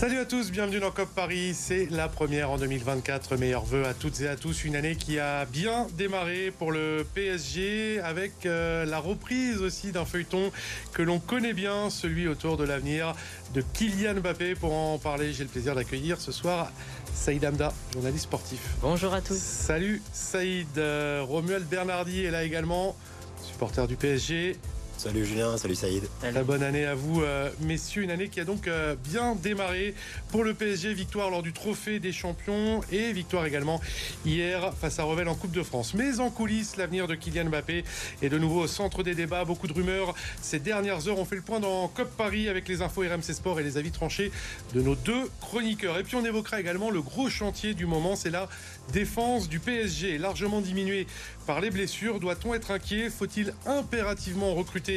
Salut à tous, bienvenue dans COP Paris. C'est la première en 2024. Meilleurs vœux à toutes et à tous. Une année qui a bien démarré pour le PSG avec euh, la reprise aussi d'un feuilleton que l'on connaît bien, celui autour de l'avenir de Kylian Mbappé. Pour en parler, j'ai le plaisir d'accueillir ce soir Saïd Amda, journaliste sportif. Bonjour à tous. Salut Saïd. Euh, Romuald Bernardi est là également, supporter du PSG. Salut Julien, salut Saïd. Très bonne année à vous, euh, messieurs. Une année qui a donc euh, bien démarré pour le PSG. Victoire lors du Trophée des Champions et victoire également hier face à Revel en Coupe de France. Mais en coulisses, l'avenir de Kylian Mbappé est de nouveau au centre des débats. Beaucoup de rumeurs ces dernières heures. On fait le point dans COP Paris avec les infos RMC Sport et les avis tranchés de nos deux chroniqueurs. Et puis on évoquera également le gros chantier du moment, c'est la défense du PSG, largement diminuée par les blessures. Doit-on être inquiet? Faut-il impérativement recruter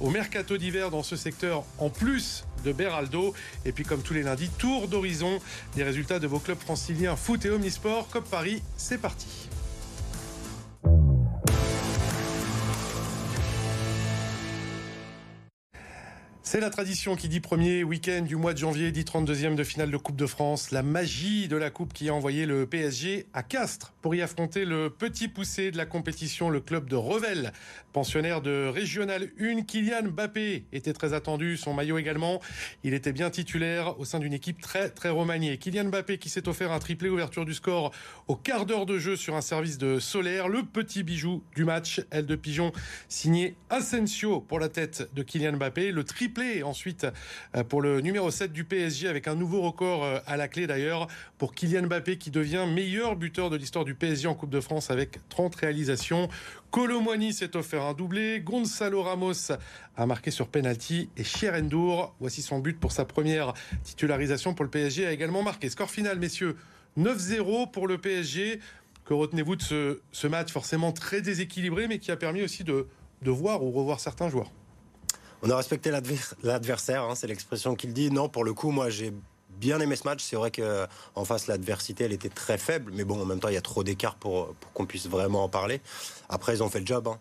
au mercato d'hiver dans ce secteur en plus de Beraldo. Et puis comme tous les lundis, tour d'horizon des résultats de vos clubs franciliens foot et omnisport. Cop Paris, c'est parti. C'est la tradition qui dit premier week-end du mois de janvier, dit 32e de finale de Coupe de France. La magie de la Coupe qui a envoyé le PSG à Castres pour y affronter le petit poussé de la compétition, le club de Revel. Pensionnaire de Régional 1, Kylian Mbappé était très attendu, son maillot également. Il était bien titulaire au sein d'une équipe très très remaniée. Kylian Mbappé qui s'est offert un triplé ouverture du score au quart d'heure de jeu sur un service de Solaire. Le petit bijou du match, aile de pigeon signé Asensio pour la tête de Kylian Mbappé. Le triplé ensuite euh, pour le numéro 7 du PSG avec un nouveau record euh, à la clé d'ailleurs pour Kylian Mbappé qui devient meilleur buteur de l'histoire du PSG en Coupe de France avec 30 réalisations. Colomwani s'est offert un doublé, Gonzalo Ramos a marqué sur penalty et Chierendour, voici son but pour sa première titularisation pour le PSG, a également marqué. Score final messieurs, 9-0 pour le PSG. Que retenez-vous de ce, match forcément très déséquilibré mais qui a permis aussi de, de voir ou revoir certains joueurs? On a respecté l'adversaire, hein, c'est l'expression qu'il dit. Non, pour le coup, moi j'ai bien aimé ce match. C'est vrai qu'en face, l'adversité, elle était très faible. Mais bon, en même temps, il y a trop d'écart pour, pour qu'on puisse vraiment en parler. Après, ils ont fait le job. Hein.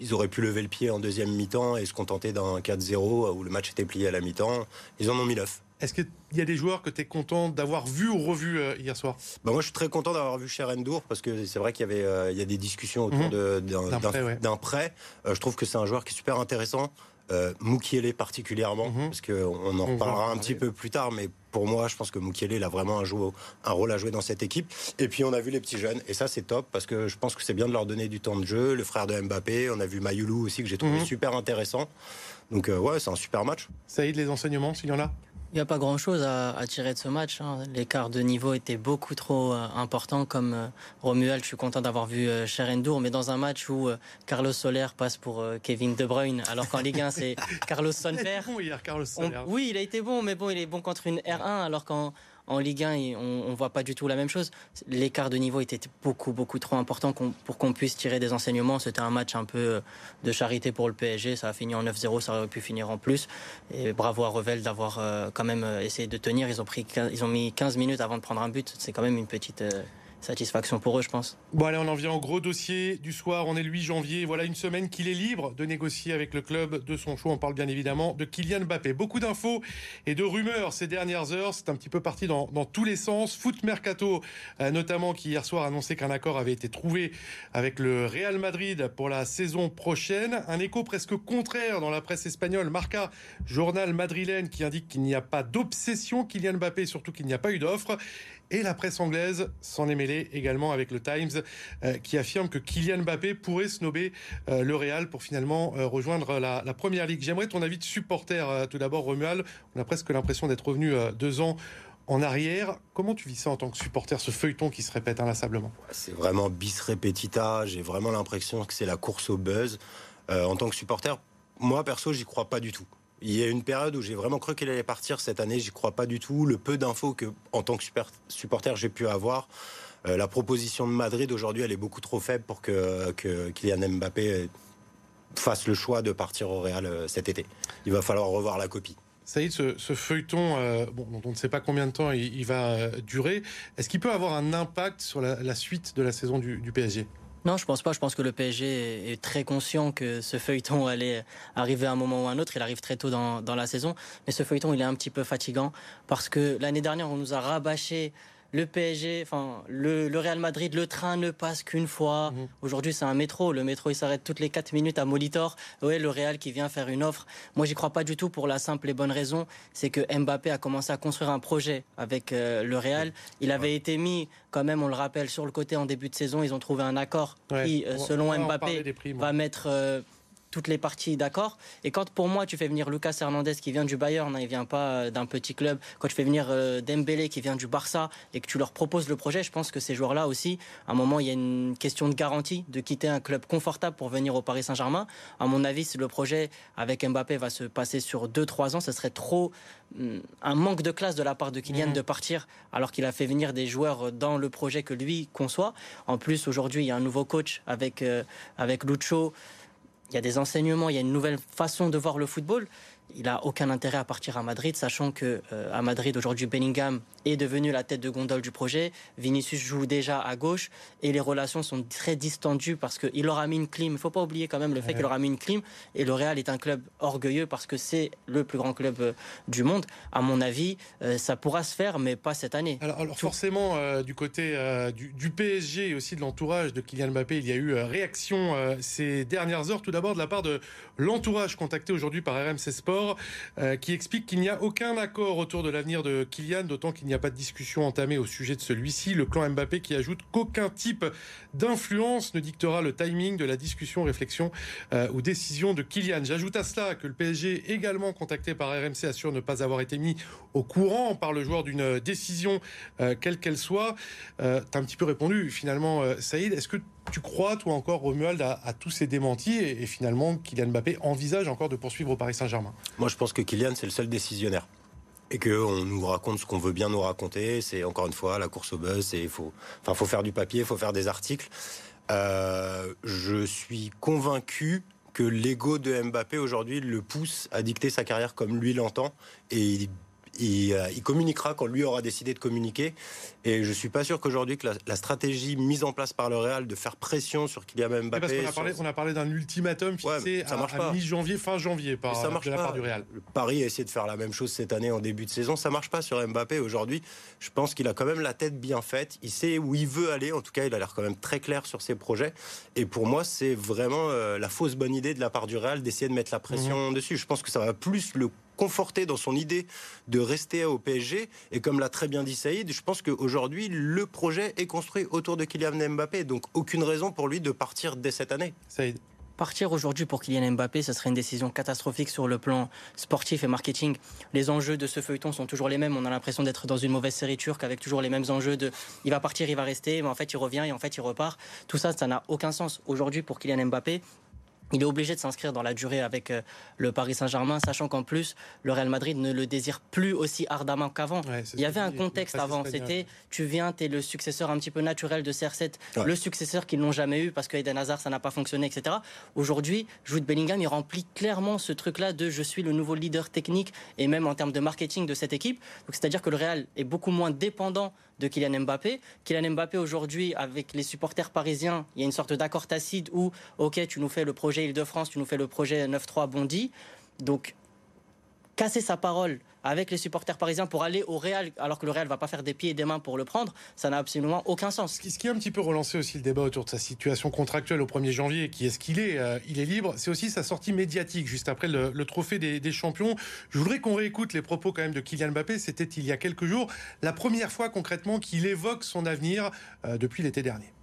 Ils auraient pu lever le pied en deuxième mi-temps et se contenter d'un 4-0 où le match était plié à la mi-temps. Ils en ont mis neuf. Est-ce qu'il y a des joueurs que tu es content d'avoir vu ou revu euh, hier soir? Bah Moi, je suis très content d'avoir vu Cherendour parce que c'est vrai qu'il y avait euh, il y a des discussions autour mhm. d'un prêt. Euh, je trouve que c'est un joueur qui est super intéressant. Euh, Mukiele particulièrement, mhm. parce qu'on en reparlera un petit peu plus tard, mais pour moi, je pense que Mukiele a vraiment un, un, rôle à jouer dans cette équipe. Et puis on a vu les petits jeunes, et ça c'est top, parce que je pense que c'est bien de leur donner du temps de jeu. Le frère de Mbappé, on a vu Mayoulou aussi, que j'ai trouvé mhm. super intéressant. Donc euh, ouais, c'est un super match. Saïd, les enseignements, s'il y en a? Il n'y a pas grand-chose à, tirer de ce match. Hein. L'écart de niveau était beaucoup trop euh, important. Comme euh, Romuald, je suis content d'avoir vu euh, Cherendour, mais dans un match où Carlos Soler passe pour Kevin De Bruyne, alors qu'en Ligue 1, c'est Carlos Sonner. Il a été bon hier, Carlos Soler. oui, il a été bon, mais bon, il est bon contre une R1, alors qu'en en Ligue 1, on, ne voit pas du tout la même chose. L'écart de niveau était beaucoup, beaucoup trop important pour qu'on puisse tirer des enseignements. C'était un match un peu euh, de charité pour le PSG. Ça a fini en 9-0, ça aurait pu finir en plus. Et bravo à Revel d'avoir euh, quand même euh, essayé de tenir. Ils ont, pris, ils ont mis 15 minutes avant de prendre un but. C'est quand même une petite satisfaction pour eux, je pense. Bon, allez, on en vient au gros dossier du soir. On est le 8 janvier. Voilà une semaine qu'il est libre de négocier avec le club de son choix. On parle bien évidemment de Kylian Mbappé. Beaucoup d'infos et de rumeurs ces dernières heures. C'est un petit peu parti dans, tous les sens. Foot Mercato, euh, notamment, qui hier soir annonçait qu'un accord avait été trouvé avec le Real Madrid pour la saison prochaine. Un écho presque contraire dans la presse espagnole. Marca, journal madrilène, qui indique qu'il n'y a pas d'obsession Kylian Mbappé, surtout qu'il n'y a pas eu d'offre. Et la presse anglaise s'en est mêlée également avec le Times, euh, qui affirme que Kylian Mbappé pourrait snober euh, le Real pour finalement euh, rejoindre la, Première Ligue. J'aimerais ton avis de supporter tout d'abord, Romuald. On a presque l'impression d'être revenu deux ans en arrière. Comment tu vis ça en tant que supporter, ce feuilleton qui se répète inlassablement? C'est vraiment bis repetita. J'ai vraiment l'impression que c'est la course au buzz. en tant que supporter, moi perso, j'y crois pas du tout. Il y a une période où j'ai vraiment cru qu'elle allait partir cette année. J'y crois pas du tout. Le peu d'infos que, en tant que supporter, j'ai pu avoir. Euh, la proposition de Madrid aujourd'hui, elle est beaucoup trop faible pour que, Kylian Mbappé fasse le choix de partir au Real euh, cet été. Il va falloir revoir la copie. Saïd, ce, ce feuilleton, euh, dont on ne sait pas combien de temps il, va durer, est-ce qu'il peut avoir un impact sur la, suite de la saison du PSG Non, je pense pas. Je pense que le PSG est très conscient que ce feuilleton allait arriver à un moment ou à un autre. Il arrive très tôt dans, dans la saison. Mais ce feuilleton, il est un petit peu fatigant parce que l'année dernière, on nous a rabâché le PSG, enfin le, Real Madrid, le train ne passe qu'une fois. Mhm. Aujourd'hui, c'est un métro. Le métro, il s'arrête toutes les 4 minutes à Molitor. Ouais, le Real qui vient faire une offre. Moi, j'y crois pas du tout pour la simple et bonne raison, c'est que Mbappé a commencé à construire un projet avec euh, le Real. Il avait été mis, quand même, on le rappelle, sur le côté en début de saison. Ils ont trouvé un accord qui, euh, selon Mbappé, va mettre euh, toutes les parties d'accord. Et quand pour moi tu fais venir Lucas Hernandez qui vient du Bayern, hein, il vient pas euh, d'un petit club, quand tu fais venir euh, Dembélé qui vient du Barça et que tu leur proposes le projet, je pense que ces joueurs-là aussi, à un moment il y a une question de garantie de quitter un club confortable pour venir au Paris Saint-Germain. À mon avis, si le projet avec Mbappé va se passer sur 2-3 ans, ce serait trop mm, un manque de classe de la part de Kylian mmh. de partir alors qu'il a fait venir des joueurs dans le projet que lui conçoit. En plus, aujourd'hui, il y a un nouveau coach avec, euh, avec Lucho il y a des enseignements, il y a une nouvelle façon de voir le football il a aucun intérêt à partir à Madrid, sachant que euh, à Madrid aujourd'hui Bellingham est devenu la tête de gondole du projet. Vinicius joue déjà à gauche et les relations sont très distendues parce qu'il aura mis une clim. Il ne faut pas oublier quand même le fait qu'il aura mis une clim. Et le Real est un club orgueilleux parce que c'est le plus grand club euh, du monde. À mon avis, euh, ça pourra se faire, mais pas cette année. Alors, forcément, du côté du, PSG et aussi de l'entourage de Kylian Mbappé, il y a eu réaction ces dernières heures. Tout d'abord de la part de l'entourage contacté aujourd'hui par RMC Sport euh, qui explique qu'il n'y a aucun accord autour de l'avenir de Kylian, d'autant qu'il n'y a pas de discussion entamée au sujet de celui-ci. Le clan Mbappé qui ajoute qu'aucun type d'influence ne dictera le timing de la discussion, réflexion euh, ou décision de Kylian. J'ajoute à cela que le PSG, également contacté par RMC, assure ne pas avoir été mis au courant par le joueur d'une décision, euh, quelle qu'elle soit. tu as un petit peu répondu finalement, Saïd. Est-ce que tu crois, toi encore, Romuald, à, tous ces démentis et, finalement Kylian Mbappé envisage encore de poursuivre au Paris Saint-Germain? Moi, je pense que Kylian, c'est le seul décisionnaire. Et qu'on nous raconte ce qu'on veut bien nous raconter. C'est encore une fois la course au buzz. Il faut, enfin, faut faire du papier, il faut faire des articles. Euh, je suis convaincu que l'ego de Mbappé aujourd'hui le pousse à dicter sa carrière comme lui l'entend. Et euh, il, communiquera quand lui aura décidé de communiquer. Et je suis pas sûr qu'aujourd'hui que la, stratégie mise en place par le Real de faire pression sur Kylian Mbappé. Parce qu'on a parlé, on a parlé d'un ultimatum fixé à, mi-janvier, fin janvier par ça marche de la part du Real. Paris a essayé de faire la même chose cette année en début de saison. Ça marche pas sur Mbappé aujourd'hui. Je pense qu'il a quand même la tête bien faite. Il sait où il veut aller. En tout cas, il a l'air quand même très clair sur ses projets. Et pour moi, c'est vraiment euh, la fausse bonne idée de la part du Real d'essayer de mettre la pression mhm. dessus. Je pense que ça va plus le conforté dans son idée de rester au PSG. Et comme l'a très bien dit Saïd, je pense qu'aujourd'hui, le projet est construit autour de Kylian Mbappé. Donc aucune raison pour lui de partir dès cette année. Saïd. Partir aujourd'hui pour Kylian Mbappé, ce serait une décision catastrophique sur le plan sportif et marketing. Les enjeux de ce feuilleton sont toujours les mêmes. On a l'impression d'être dans une mauvaise série turque avec toujours les mêmes enjeux de il va partir, il va rester, mais en fait il revient et en fait il repart. Tout ça, ça n'a aucun sens. Aujourd'hui pour Kylian Mbappé, il est obligé de s'inscrire dans la durée avec euh, le Paris Saint-Germain, sachant qu'en plus, le Real Madrid ne le désire plus aussi ardemment qu'avant. il y avait un contexte avant. C'était, tu viens, tu es le successeur un petit peu naturel de CR7, le successeur qu'ils n'ont jamais eu parce qu'Eden Hazard, ça n'a pas fonctionné, etc. Aujourd'hui, Jude Bellingham, il remplit clairement ce truc-là de je suis le nouveau leader technique et même en termes de marketing de cette équipe. Donc, c'est-à-dire que le Real est beaucoup moins dépendant de Kylian Mbappé. Kylian Mbappé aujourd'hui, avec les supporters parisiens, il y a une sorte d'accord tacite où, ok, tu nous fais le projet Île-de-France, tu nous fais le projet 9-3 Bondy. Donc, casser sa parole avec les supporters parisiens pour aller au Real, alors que le Real va pas faire des pieds et des mains pour le prendre, ça n'a absolument aucun sens. Ce qui a un petit peu relancé aussi le débat autour de sa situation contractuelle au 1er janvier, qui est-ce qu'il est, euh, il est libre, c'est aussi sa sortie médiatique juste après le, trophée des, champions. Je voudrais qu'on réécoute les propos quand même de Kylian Mbappé, c'était il y a quelques jours, la première fois concrètement qu'il évoque son avenir euh, depuis l'été dernier.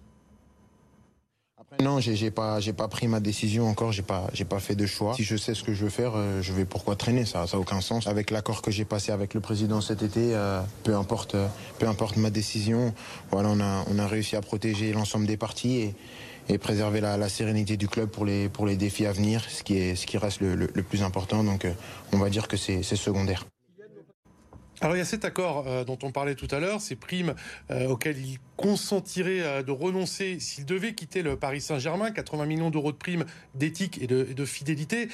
Non, j'ai pas, j'ai pas pris ma décision encore. J'ai pas, j'ai pas fait de choix. Si je sais ce que je veux faire, euh, je vais pourquoi traîner. Ça, ça a aucun sens. Avec l'accord que j'ai passé avec le président cet été, euh, peu importe, euh, peu importe ma décision. Voilà, on a, on a réussi à protéger l'ensemble des parties et, et préserver la, la, sérénité du club pour les, pour les défis à venir, ce qui est, ce qui reste le, le, le plus important. Donc, on va dire que c'est secondaire. Alors il y a cet accord euh, dont on parlait tout à l'heure, ces primes euh, auxquelles il consentirait euh, de renoncer s'il devait quitter le Paris Saint-Germain, 80 millions d'euros de primes d'éthique et de, fidélité.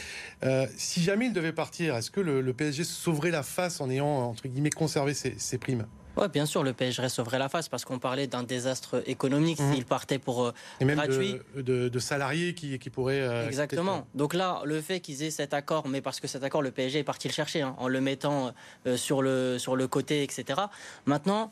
si jamais il devait partir, est-ce que le, PSG sauverait la face en ayant, conservé ces, primes? Ouais, bien sûr, le PSG sauverait la face parce qu'on parlait d'un désastre économique mhm. s'il partait pour euh, Et même De, salariés qui, qui pourraient. Euh, Exactement. Donc là, le fait qu'ils aient cet accord, mais parce que cet accord, le PSG est parti le chercher hein, en le mettant euh, sur, le, sur le côté, etc. Maintenant,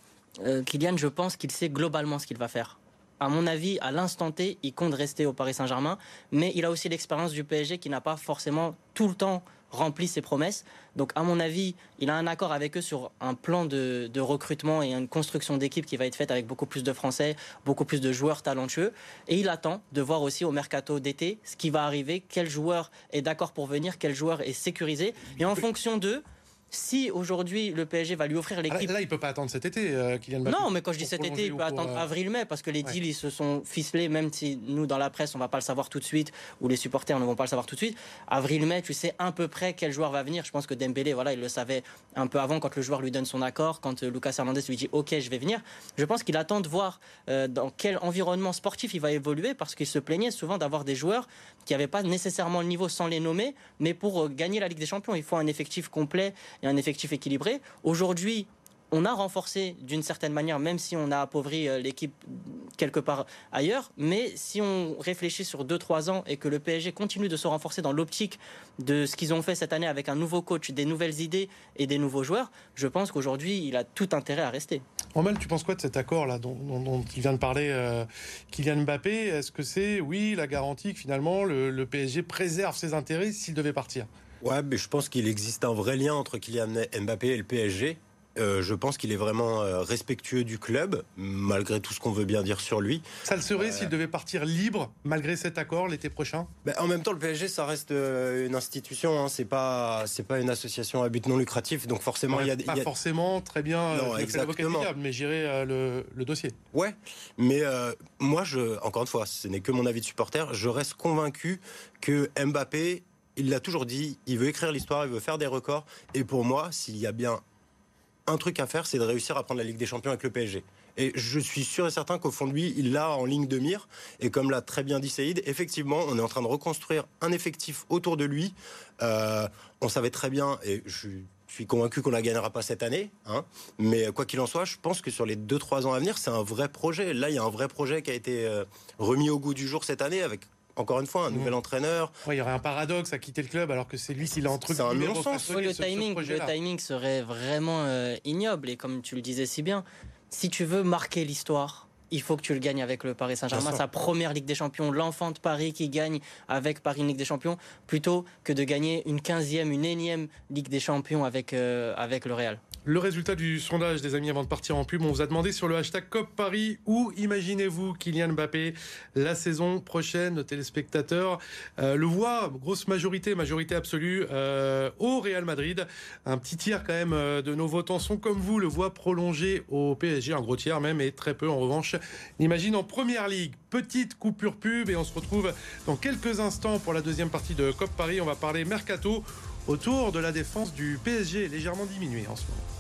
Kylian, je pense qu'il sait globalement ce qu'il va faire à mon avis, à l'instant T, il compte rester au Paris Saint-Germain, mais il a aussi l'expérience du PSG qui n'a pas forcément tout le temps rempli ses promesses. Donc, à mon avis, il a un accord avec eux sur un plan de, recrutement et une construction d'équipe qui va être faite avec beaucoup plus de Français, beaucoup plus de joueurs talentueux. Et il attend de voir aussi au mercato d'été ce qui va arriver, quel joueur est d'accord pour venir, quel joueur est sécurisé. Et en fonction d'eux, si aujourd'hui le PSG va lui offrir l'équipe. Là, il peut pas attendre cet été, euh, Non, mais quand je dis cet été, il peut attendre euh, avril-mai parce que les deals ils se sont ficelés, même si nous dans la presse on va pas le savoir tout de suite ou les supporters ne vont pas le savoir tout de suite. Avril-mai, tu sais à peu près quel joueur va venir. Je pense que Dembélé, voilà, il le savait un peu avant quand le joueur lui donne son accord, quand euh, Lucas Hernandez lui dit OK, je vais venir. Je pense qu'il attend de voir dans quel environnement sportif il va évoluer parce qu'il se plaignait souvent d'avoir des joueurs qui n'avaient pas nécessairement le niveau sans les nommer, mais pour gagner la Ligue des Champions, il faut un effectif complet un effectif équilibré. Aujourd'hui, on a renforcé d'une certaine manière, même si on a appauvri euh, l'équipe quelque part ailleurs. Mais si on réfléchit sur 2-3 ans et que le PSG continue de se renforcer dans l'optique de ce qu'ils ont fait cette année avec un nouveau coach, des nouvelles idées et des nouveaux joueurs, je pense qu'aujourd'hui, il a tout intérêt à rester. Romain, tu penses quoi de cet accord-là dont, il vient de parler euh, Kylian Mbappé? Est-ce que c'est, oui, la garantie que finalement le PSG préserve ses intérêts s'il devait partir? Ouais, mais je pense qu'il existe un vrai lien entre Kylian Mbappé et le PSG. Euh, je pense qu'il est vraiment euh, respectueux du club, malgré tout ce qu'on veut bien dire sur lui. Ça le serait s'il devait partir libre, malgré cet accord l'été prochain? Ben, En même temps, le PSG, ça reste euh, une institution, hein. c'est pas c'est pas une association à but non lucratif, donc forcément il y a pas forcément très bien. Non, exactement. mais j'irai le, le, dossier. Ouais, mais moi, je, encore une fois, ce n'est que mon avis de supporter, je reste convaincu que Mbappé il l'a toujours dit, il veut écrire l'histoire, il veut faire des records. Et pour moi, s'il y a bien un truc à faire, c'est de réussir à prendre la Ligue des Champions avec le PSG. Et je suis sûr et certain qu'au fond de lui, il l'a en ligne de mire. Et comme l'a très bien dit Saïd, effectivement, on est en train de reconstruire un effectif autour de lui. Euh, on savait très bien, et je suis convaincu qu'on la gagnera pas cette année. Hein, mais quoi qu'il en soit, je pense que sur les 2-3 ans à venir, c'est un vrai projet. Là, il y a un vrai projet qui a été euh, remis au goût du jour cette année avec encore une fois, un nouvel mmh. entraîneur. il y aurait un paradoxe à quitter le club alors que c'est lui qui l'a introduit. C'est un non-sens. le, timing, le timing serait vraiment euh, ignoble. Et comme tu le disais si bien, si tu veux marquer l'histoire, il faut que tu le gagnes avec le Paris Saint-Germain, sa première Ligue des Champions, l'enfant de Paris qui gagne avec Paris Ligue des Champions, plutôt que de gagner une 15e, une énième Ligue des Champions avec, euh, avec le Real. Le résultat du sondage des amis avant de partir en pub, on vous a demandé sur le hashtag COP Paris où imaginez-vous Kylian Mbappé la saison prochaine, téléspectateurs euh, le voit, grosse majorité, majorité absolue euh, au Real Madrid. Un petit tiers quand même euh, de nos votants sont comme vous, le voit prolongé au PSG, un gros tiers même, et très peu en revanche. Imagine en première ligue, petite coupure pub et on se retrouve dans quelques instants pour la deuxième partie de COP Paris. On va parler mercato autour de la défense du PSG, légèrement diminuée en ce moment.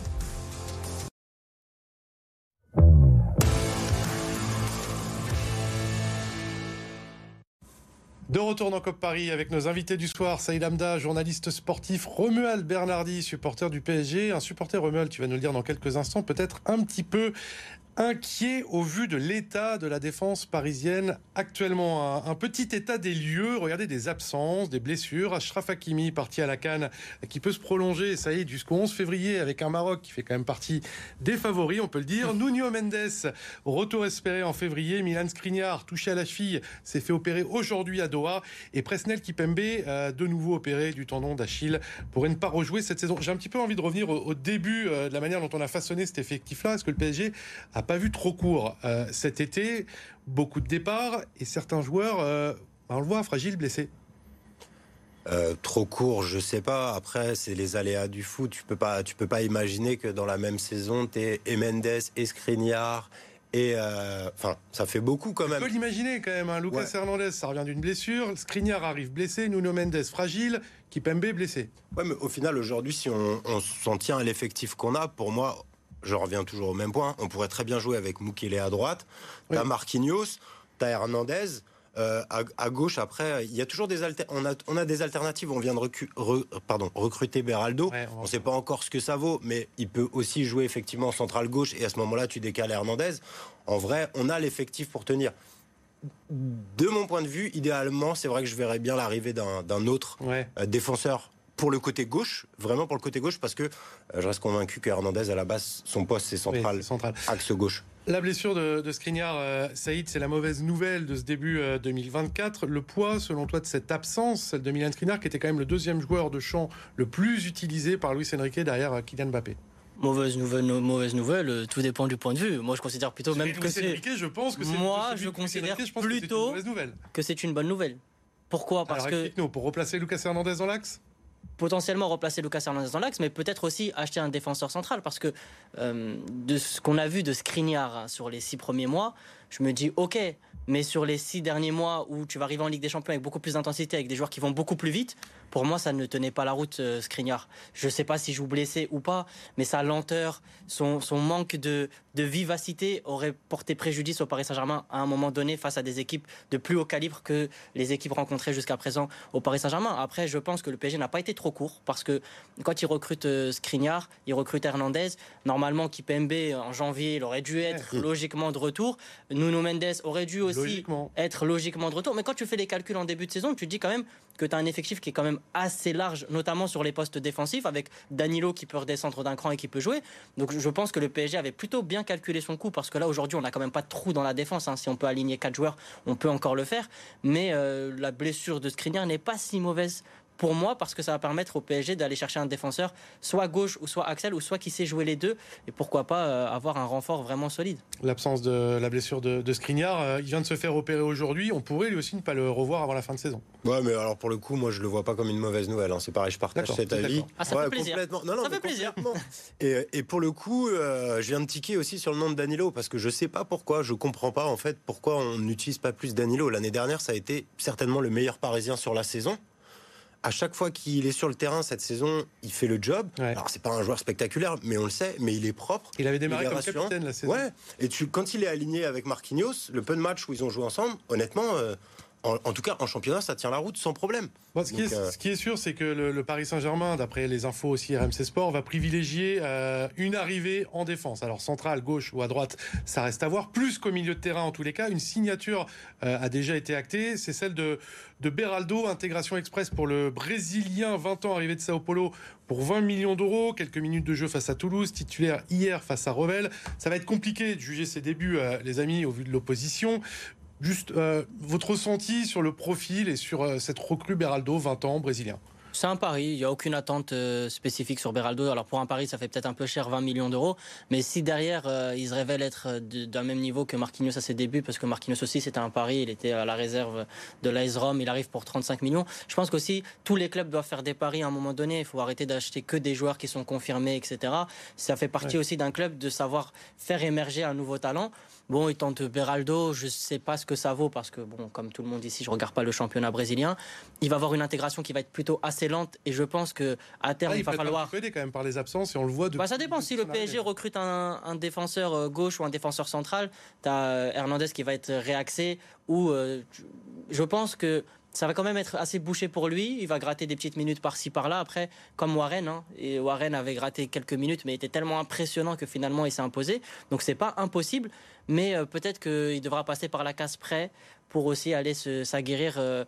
De retour dans COP Paris avec nos invités du soir, Saïd Amda, journaliste sportif, Romuald Bernardi, supporter du PSG. Un supporter, Romuald, tu vas nous le dire dans quelques instants, peut-être un petit peu inquiet au vu de l'état de la défense parisienne actuellement. Un, petit état des lieux, regardez des absences, des blessures. Ashraf Hakimi parti à la Cannes qui peut se prolonger, ça y est, jusqu'au 11 février avec un Maroc qui fait quand même partie des favoris, on peut le dire. Nuno Mendes, retour espéré en février. Milan Skriniar, touché à la cheville, s'est fait opérer aujourd'hui à Doha. Et Presnel Kipembe, euh, de nouveau opéré du tendon d'Achille, pourrait ne pas rejouer cette saison. J'ai un petit peu envie de revenir au, début euh, de la manière dont on a façonné cet effectif-là. Est-ce que le PSG a pas vu trop court euh, cet été. Beaucoup de départs et certains joueurs, euh, on le voit, fragiles, blessés. Euh, trop court, je sais pas. Après, c'est les aléas du foot. Tu peux pas, tu peux pas imaginer que dans la même saison, tu es Mendes, et Skriniar. Et enfin, ça fait beaucoup quand même. Tu peux l'imaginer quand même. Hein. Lucas Hernandez, ça revient d'une blessure. Skriniar arrive blessé. Nuno Mendes fragile. Kipembe blessé. Ouais, mais au final, aujourd'hui, si on, on s'en tient à l'effectif qu'on a, pour moi, je reviens toujours au même point. On pourrait très bien jouer avec Mukele à droite. T'as Marquinhos, t'as Hernandez. Euh, à, gauche, après, il y a toujours des on a, on a des alternatives. On vient de pardon, recruter Beraldo. on ne sait pas encore ce que ça vaut, mais il peut aussi jouer effectivement en centrale gauche. Et à ce moment-là, tu décales Hernandez. En vrai, on a l'effectif pour tenir. De mon point de vue, idéalement, c'est vrai que je verrais bien l'arrivée d'un autre euh, défenseur pour le côté gauche, vraiment pour le côté gauche, parce que euh, je reste convaincu que Hernandez, à la base, son poste, c'est central, central, axe gauche. La blessure de, de Skriniar, euh, Saïd, c'est la mauvaise nouvelle de ce début 2024. Euh, le poids, selon toi, de cette absence, celle de Milan Skriniar, qui était quand même le deuxième joueur de champ le plus utilisé par Luis Enrique derrière Kylian Mbappé? Mauvaise nouvelle, mauvaise nouvelle, tout dépend du point de vue. Moi, je considère plutôt même que c'est. Je pense que Moi, je considère plutôt que c'est une bonne nouvelle. Pourquoi? Parce Alors, que. Pour replacer Lucas Hernandez dans l'axe? Potentiellement remplacer Lucas Hernandez dans l'axe, mais peut-être aussi acheter un défenseur central, parce que euh, de ce qu'on a vu de Skriniar sur les six premiers mois, je me dis, ok, mais sur les six derniers mois où tu vas arriver en Ligue des Champions avec beaucoup plus d'intensité, avec des joueurs qui vont beaucoup plus vite, pour moi, ça ne tenait pas la route, euh, Skriniar. Je ne sais pas si je joue blessé ou pas, mais sa lenteur, son, son manque de, de, vivacité aurait porté préjudice au Paris Saint-Germain à un moment donné face à des équipes de plus haut calibre que les équipes rencontrées jusqu'à présent au Paris Saint-Germain. Après, je pense que le PSG n'a pas été trop court parce que quand il recrute euh, Skriniar, il recrute Hernandez. Normalement, Kipembe en janvier, il aurait dû être logiquement de retour. Nuno Mendes aurait dû aussi être logiquement de retour. Mais quand tu fais les calculs en début de saison, tu te dis quand même que tu as un effectif qui est quand même assez large, notamment sur les postes défensifs, avec Danilo qui peut redescendre d'un cran et qui peut jouer. Donc je pense que le PSG avait plutôt bien calculé son coup, parce que là aujourd'hui on n'a quand même pas de trou dans la défense. Hein. Si on peut aligner quatre joueurs, on peut encore le faire. Mais euh, la blessure de Skriniar n'est pas si mauvaise pour moi parce que ça va permettre au PSG d'aller chercher un défenseur soit gauche ou soit Axel ou soit qui sait jouer les deux et pourquoi pas euh, avoir un renfort vraiment solide. L'absence de la blessure de, de Skriniar, euh, il vient de se faire opérer aujourd'hui, on pourrait lui aussi ne pas le revoir avant la fin de saison. Ouais mais alors pour le coup moi je le vois pas comme une mauvaise nouvelle, hein. c'est pareil je partage cet avis. Ah, ça fait plaisir. Non, non, ça fait plaisir. et, et, pour le coup euh, je viens de tiquer aussi sur le nom de Danilo parce que je sais pas pourquoi, je comprends pas en fait pourquoi on n'utilise pas plus Danilo. L'année dernière ça a été certainement le meilleur parisien sur la saison à chaque fois qu'il est sur le terrain cette saison, il fait le job. Alors c'est pas un joueur spectaculaire, mais on le sait, mais il est propre. Il avait démarré comme capitaine la saison. Ouais. Et tu, quand il est aligné avec Marquinhos, le peu de matchs où ils ont joué ensemble, honnêtement, euh, en, tout cas, en championnat, ça tient la route sans problème. ce, qui est, euh, ce, qui est, sûr, c'est que le, Paris Saint-Germain, d'après les infos aussi RMC Sport, va privilégier euh, une arrivée en défense. Alors centrale, gauche ou à droite, ça reste à voir. Plus qu'au milieu de terrain, en tous les cas, une signature euh, a déjà été actée. C'est celle de, de Beraldo, intégration express pour le Brésilien, 20 ans, arrivé de Sao Paulo pour 20 millions d'euros, quelques minutes de jeu face à Toulouse, titulaire hier face à Revel. Ça va être compliqué de juger ses débuts, les amis, au vu de l'opposition. Juste euh, votre ressenti sur le profil et sur euh, cette recrue Beraldo, 20 ans, brésilien. C'est un pari, il n'y a aucune attente euh, spécifique sur Beraldo. Alors pour un pari, ça fait peut-être un peu cher, 20 millions d'euros. Mais si derrière, il se révèle être d'un même niveau que Marquinhos à ses débuts, parce que Marquinhos aussi, c'était un pari, il était à la réserve de l'AS Rome, il arrive pour 35 millions. Je pense qu'aussi, tous les clubs doivent faire des paris à un moment donné. Il faut arrêter d'acheter que des joueurs qui sont confirmés, etc. Ça fait partie aussi d'un club de savoir faire émerger un nouveau talent. Bon, il tente Beraldo, je ne sais pas ce que ça vaut parce que, bon, comme tout le monde ici, je ne regarde pas le championnat brésilien. Il va avoir une intégration qui va être plutôt assez lente et je pense que à terme, ah, il, va falloir. Il quand même par les absences et on le voit. Bah, ça dépend. Si le PSG recrute un, défenseur euh, gauche ou un défenseur central, tu as Hernandez qui va être réaxé ou euh, je pense que ça va quand même être assez bouché pour lui. Il va gratter des petites minutes par-ci par-là. Après, comme Warren, hein, et Warren avait gratté quelques minutes, mais était tellement impressionnant que finalement il s'est imposé. Donc c'est pas impossible, mais euh, peut-être qu'il devra passer par la case près pour aussi aller s'aguerrir euh,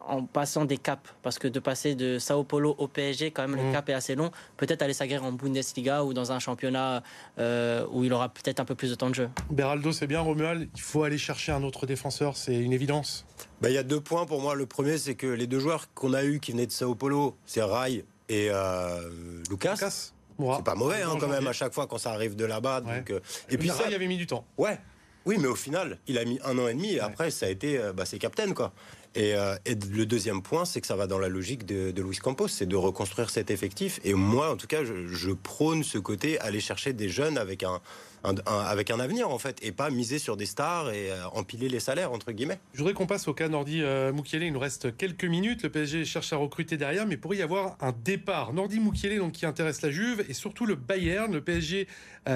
en passant des caps. Parce que de passer de Sao Paulo au PSG, quand même, le mmh. cap est assez long. Peut-être aller s'aguerrir en Bundesliga ou dans un championnat euh, où il aura peut-être un peu plus de temps de jeu. Beraldo, c'est bien, Romuald. Il faut aller chercher un autre défenseur, c'est une évidence. Bah, il y a deux points pour moi. Le premier, c'est que les deux joueurs qu'on a eus qui venaient de Sao Paulo, c'est Rai et euh, Lucas. C'est pas mauvais hein, quand même à chaque fois quand ça arrive de là-bas. Euh, et puis ça, il avait mis du temps. Ouais. Oui, mais au final, il a mis un an et demi et après, ça a été, bah, c'est captain quoi. Euh, et, le deuxième point, c'est que ça va dans la logique de, de Luis Campos, c'est de reconstruire cet effectif. Et moi, en tout cas, je, prône ce côté, aller chercher des jeunes avec un, avec un avenir en fait et pas miser sur des stars et euh, empiler les salaires entre guillemets. Je voudrais qu'on passe au cas Nordi euh, Mukiele. Il nous reste quelques minutes. Le PSG cherche à recruter derrière, mais pourrait y avoir un départ. Nordi Mukiele donc qui intéresse la Juve et surtout le Bayern. Le PSG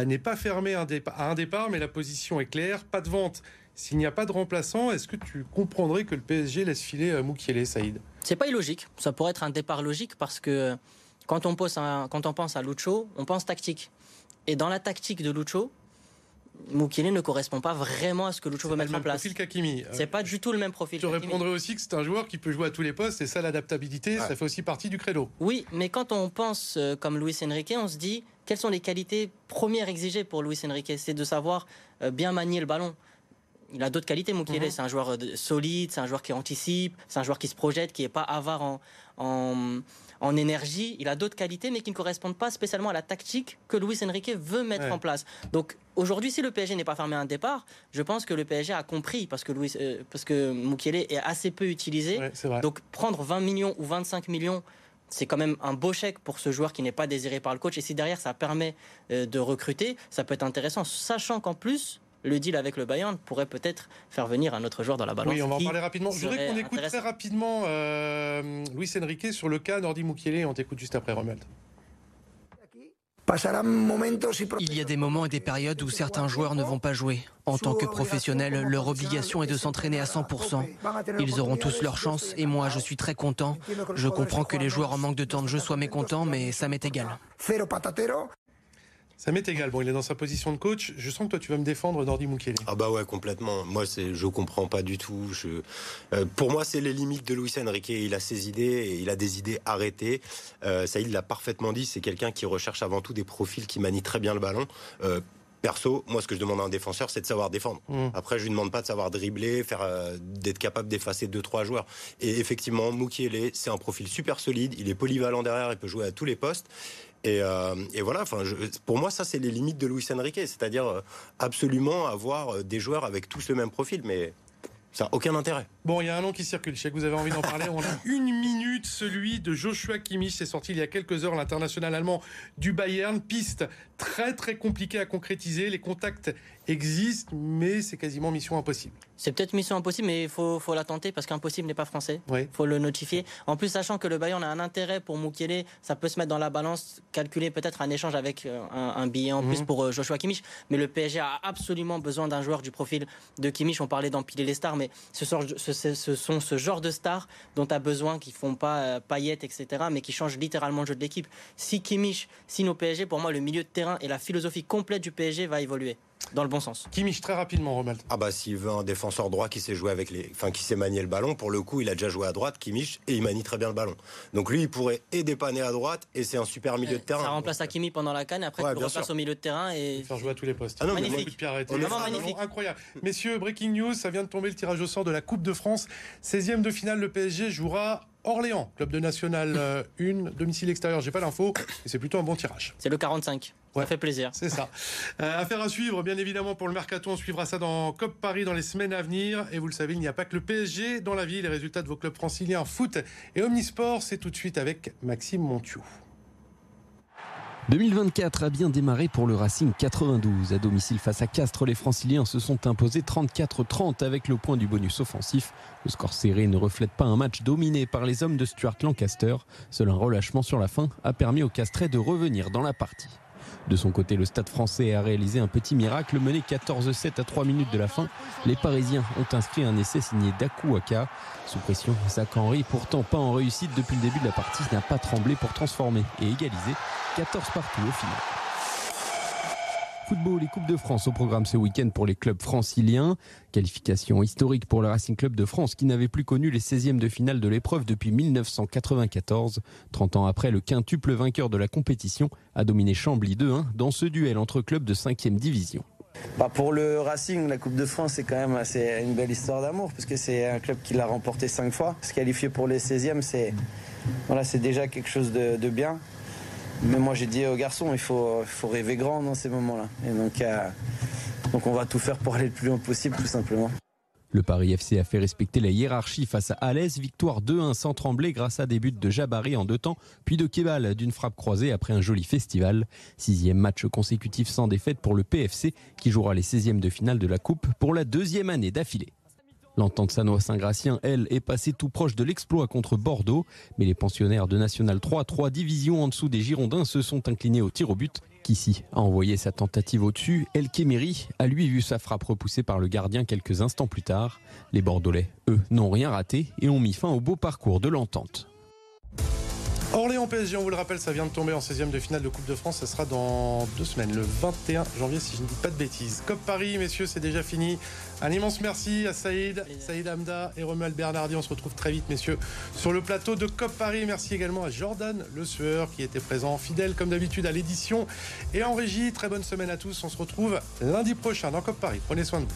n'est pas fermé à un, départ, mais la position est claire. Pas de vente S'il n'y a pas de remplaçant, est-ce que tu comprendrais que le PSG laisse filer Moukielé, Saïd? C'est pas illogique. Ça pourrait être un départ logique parce que quand on, quand on pense à Lucho, on pense tactique. Et dans la tactique de Lucho, Mukele ne correspond pas vraiment à ce que Lucho veut mettre en place. C'est Kakimi. C'est pas du tout le même profil. Je répondrais aussi que c'est un joueur qui peut jouer à tous les postes et ça, l'adaptabilité, ça fait aussi partie du credo. Oui, mais quand on pense euh, comme Luis Enrique, on se dit quelles sont les qualités premières exigées pour Luis Enrique? C'est de savoir euh, bien manier le ballon. Il a d'autres qualités, Mukele. Mhm. C'est un joueur euh, solide, c'est un joueur qui anticipe, c'est un joueur qui se projette, qui n'est pas avare en, en en énergie, il a d'autres qualités, mais qui ne correspondent pas spécialement à la tactique que Luis Enrique veut mettre en place. Donc aujourd'hui, si le PSG n'est pas fermé à un départ, je pense que le PSG a compris, parce que, Louis, euh, parce que est assez peu utilisé. donc prendre 20 millions ou 25 millions c'est quand même un beau chèque pour ce joueur qui n'est pas désiré par le coach. Et si derrière ça permet euh, de recruter, ça peut être intéressant. Sachant qu'en plus, le deal avec le Bayern pourrait peut-être faire venir un autre joueur dans la balance. Oui, on va en parler rapidement. Je voudrais qu'on écoute très rapidement euh, Luis Enrique sur le cas Nordi Mukiele. On t'écoute juste après, Romeld. Il y a des moments et des périodes où certains joueurs ne vont pas jouer. En tant que professionnels, leur obligation est de s'entraîner à 100%. Ils auront tous leur chance et moi je suis très content. Je comprends que les joueurs en manque de temps de jeu soient mécontents, mais ça m'est égal. Ça m'est égal. Bon, il est dans sa position de coach. Je sens que toi, tu vas me défendre, Nordi Mukele. Ah bah ouais, complètement. Moi, c'est, je comprends pas du tout. Je, euh, pour moi, c'est les limites de Luis Enrique. Il a ses idées et il a des idées arrêtées. Euh, ça, il l'a parfaitement dit. C'est quelqu'un qui recherche avant tout des profils qui manient très bien le ballon. Euh, Perso, moi, ce que je demande à un défenseur, c'est de savoir défendre. Mmh. Après, je lui demande pas de savoir dribbler, faire, euh, d'être capable d'effacer deux trois joueurs. Et effectivement, Moukielé, c'est un profil super solide. Il est polyvalent derrière, il peut jouer à tous les postes. Et, euh, et, voilà, enfin, pour moi, ça, c'est les limites de Luis Enrique, c'est-à-dire euh, absolument avoir des joueurs avec tous le même profil, mais ça n'a aucun intérêt. Bon, il y a un nom qui circule. Je sais que vous avez envie d'en parler. On a une minute, celui de Joshua Kimmich. C'est sorti il y a quelques heures, l'international allemand du Bayern. Piste très très compliquée à concrétiser. Les contacts existe, mais c'est quasiment mission impossible. C'est peut-être mission impossible, mais il faut, faut la tenter parce qu'impossible n'est pas français. Il faut le notifier. En plus, sachant que le Bayern a un intérêt pour Mukele, ça peut se mettre dans la balance, calculer peut-être un échange avec euh, un, billet en plus mhm. pour euh, Joshua Kimmich. Mais le PSG a absolument besoin d'un joueur du profil de Kimmich. On parlait d'empiler les stars, mais ce, ce, sont ce genre de stars dont tu as besoin qui font pas euh, paillettes, etc., mais qui changent littéralement le jeu de l'équipe. Si Kimmich signe au PSG, pour moi, le milieu de terrain et la philosophie complète du PSG va évoluer dans le bon sens. Kimmich, très rapidement, Romald. Ah bah s'il veut un défenseur droit qui sait jouer avec les, enfin qui sait manier le ballon, pour le coup, il a déjà joué à droite, Kimmich, et il manie très bien le ballon. Donc lui, il pourrait et dépanner à droite, et c'est un super milieu de terrain. Ça remplace Hakimi pendant la canne, après ouais, tu repasses au milieu de terrain et faire jouer à tous les postes. Ah non, magnifique. magnifique. Incroyable. Messieurs, breaking news, ça vient de tomber le tirage au sort de la Coupe de France, 16e de finale. Le PSG jouera Orléans, club de National 1, euh, domicile extérieur. J'ai pas l'info, et c'est plutôt un bon tirage. C'est le 45. Ça fait plaisir. C'est ça. Euh, affaire à suivre, bien évidemment, pour le mercato. On suivra ça dans COP Paris dans les semaines à venir. Et vous le savez, il n'y a pas que le PSG dans la vie. Les résultats de vos clubs franciliens, foot et omnisport, c'est tout de suite avec Maxime Montiou. 2024 a bien démarré pour le Racing 92. À domicile face à Castres, les franciliens se sont imposés 34-30 avec le point du bonus offensif. Le score serré ne reflète pas un match dominé par les hommes de Stuart Lancaster. Seul un relâchement sur la fin a permis aux Castrés de revenir dans la partie. De son côté, le Stade français a réalisé un petit miracle, mené 14-7 à 3 minutes de la fin. Les Parisiens ont inscrit un essai signé Dakuaka. Sous pression, Zach Henry, pourtant pas en réussite depuis le début de la partie, n'a pas tremblé pour transformer et égaliser 14 partout au final. Football les Coupes de France au programme ce week-end pour les clubs franciliens. Qualification historique pour le Racing Club de France qui n'avait plus connu les 16e de finale de l'épreuve depuis 1994. 30 ans après, le quintuple vainqueur de la compétition a dominé Chambly 2-1 dans ce duel entre clubs de 5e division. Bah pour le Racing, la Coupe de France, c'est quand même assez une belle histoire d'amour, parce que c'est un club qui l'a remporté cinq fois. Se qualifier pour les 16e, c'est voilà, déjà quelque chose de bien. Mais moi, j'ai dit aux garçons, il faut, faut rêver grand dans ces moments-là. Et donc, euh, on va tout faire pour aller le plus loin possible, tout simplement. Le Paris FC a fait respecter la hiérarchie face à Alès. Victoire 2-1 sans trembler grâce à des buts de Jabari en deux temps, puis de Kebal d'une frappe croisée après un joli festival. Sixième match consécutif sans défaite pour le PFC qui jouera les 16e de finale de la Coupe pour la deuxième année d'affilée. L'entente Sanois-Saint-Gratien, elle, est passée tout proche de l'exploit contre Bordeaux. Mais les pensionnaires de National 3, trois divisions en dessous des Girondins, se sont inclinés au tir au but. Kissy a envoyé sa tentative au-dessus. El Kemeri a lui vu sa frappe repoussée par le gardien quelques instants plus tard. Les Bordelais, eux, n'ont rien raté et ont mis fin au beau parcours de l'entente. Orléans PSG, on vous le rappelle, ça vient de tomber en 16e de finale de Coupe de France. Ça sera dans deux semaines, le 21 janvier, si je ne dis pas de bêtises. COP Paris, messieurs, c'est déjà fini. Un immense merci à Saïd, Saïd Hamda et Romuald Bernardi. On se retrouve très vite, messieurs, sur le plateau de COP Paris. Merci également à Jordan Le Sueur qui était présent, fidèle comme d'habitude à l'édition et en régie. Très bonne semaine à tous. On se retrouve lundi prochain dans COP Paris. Prenez soin de vous.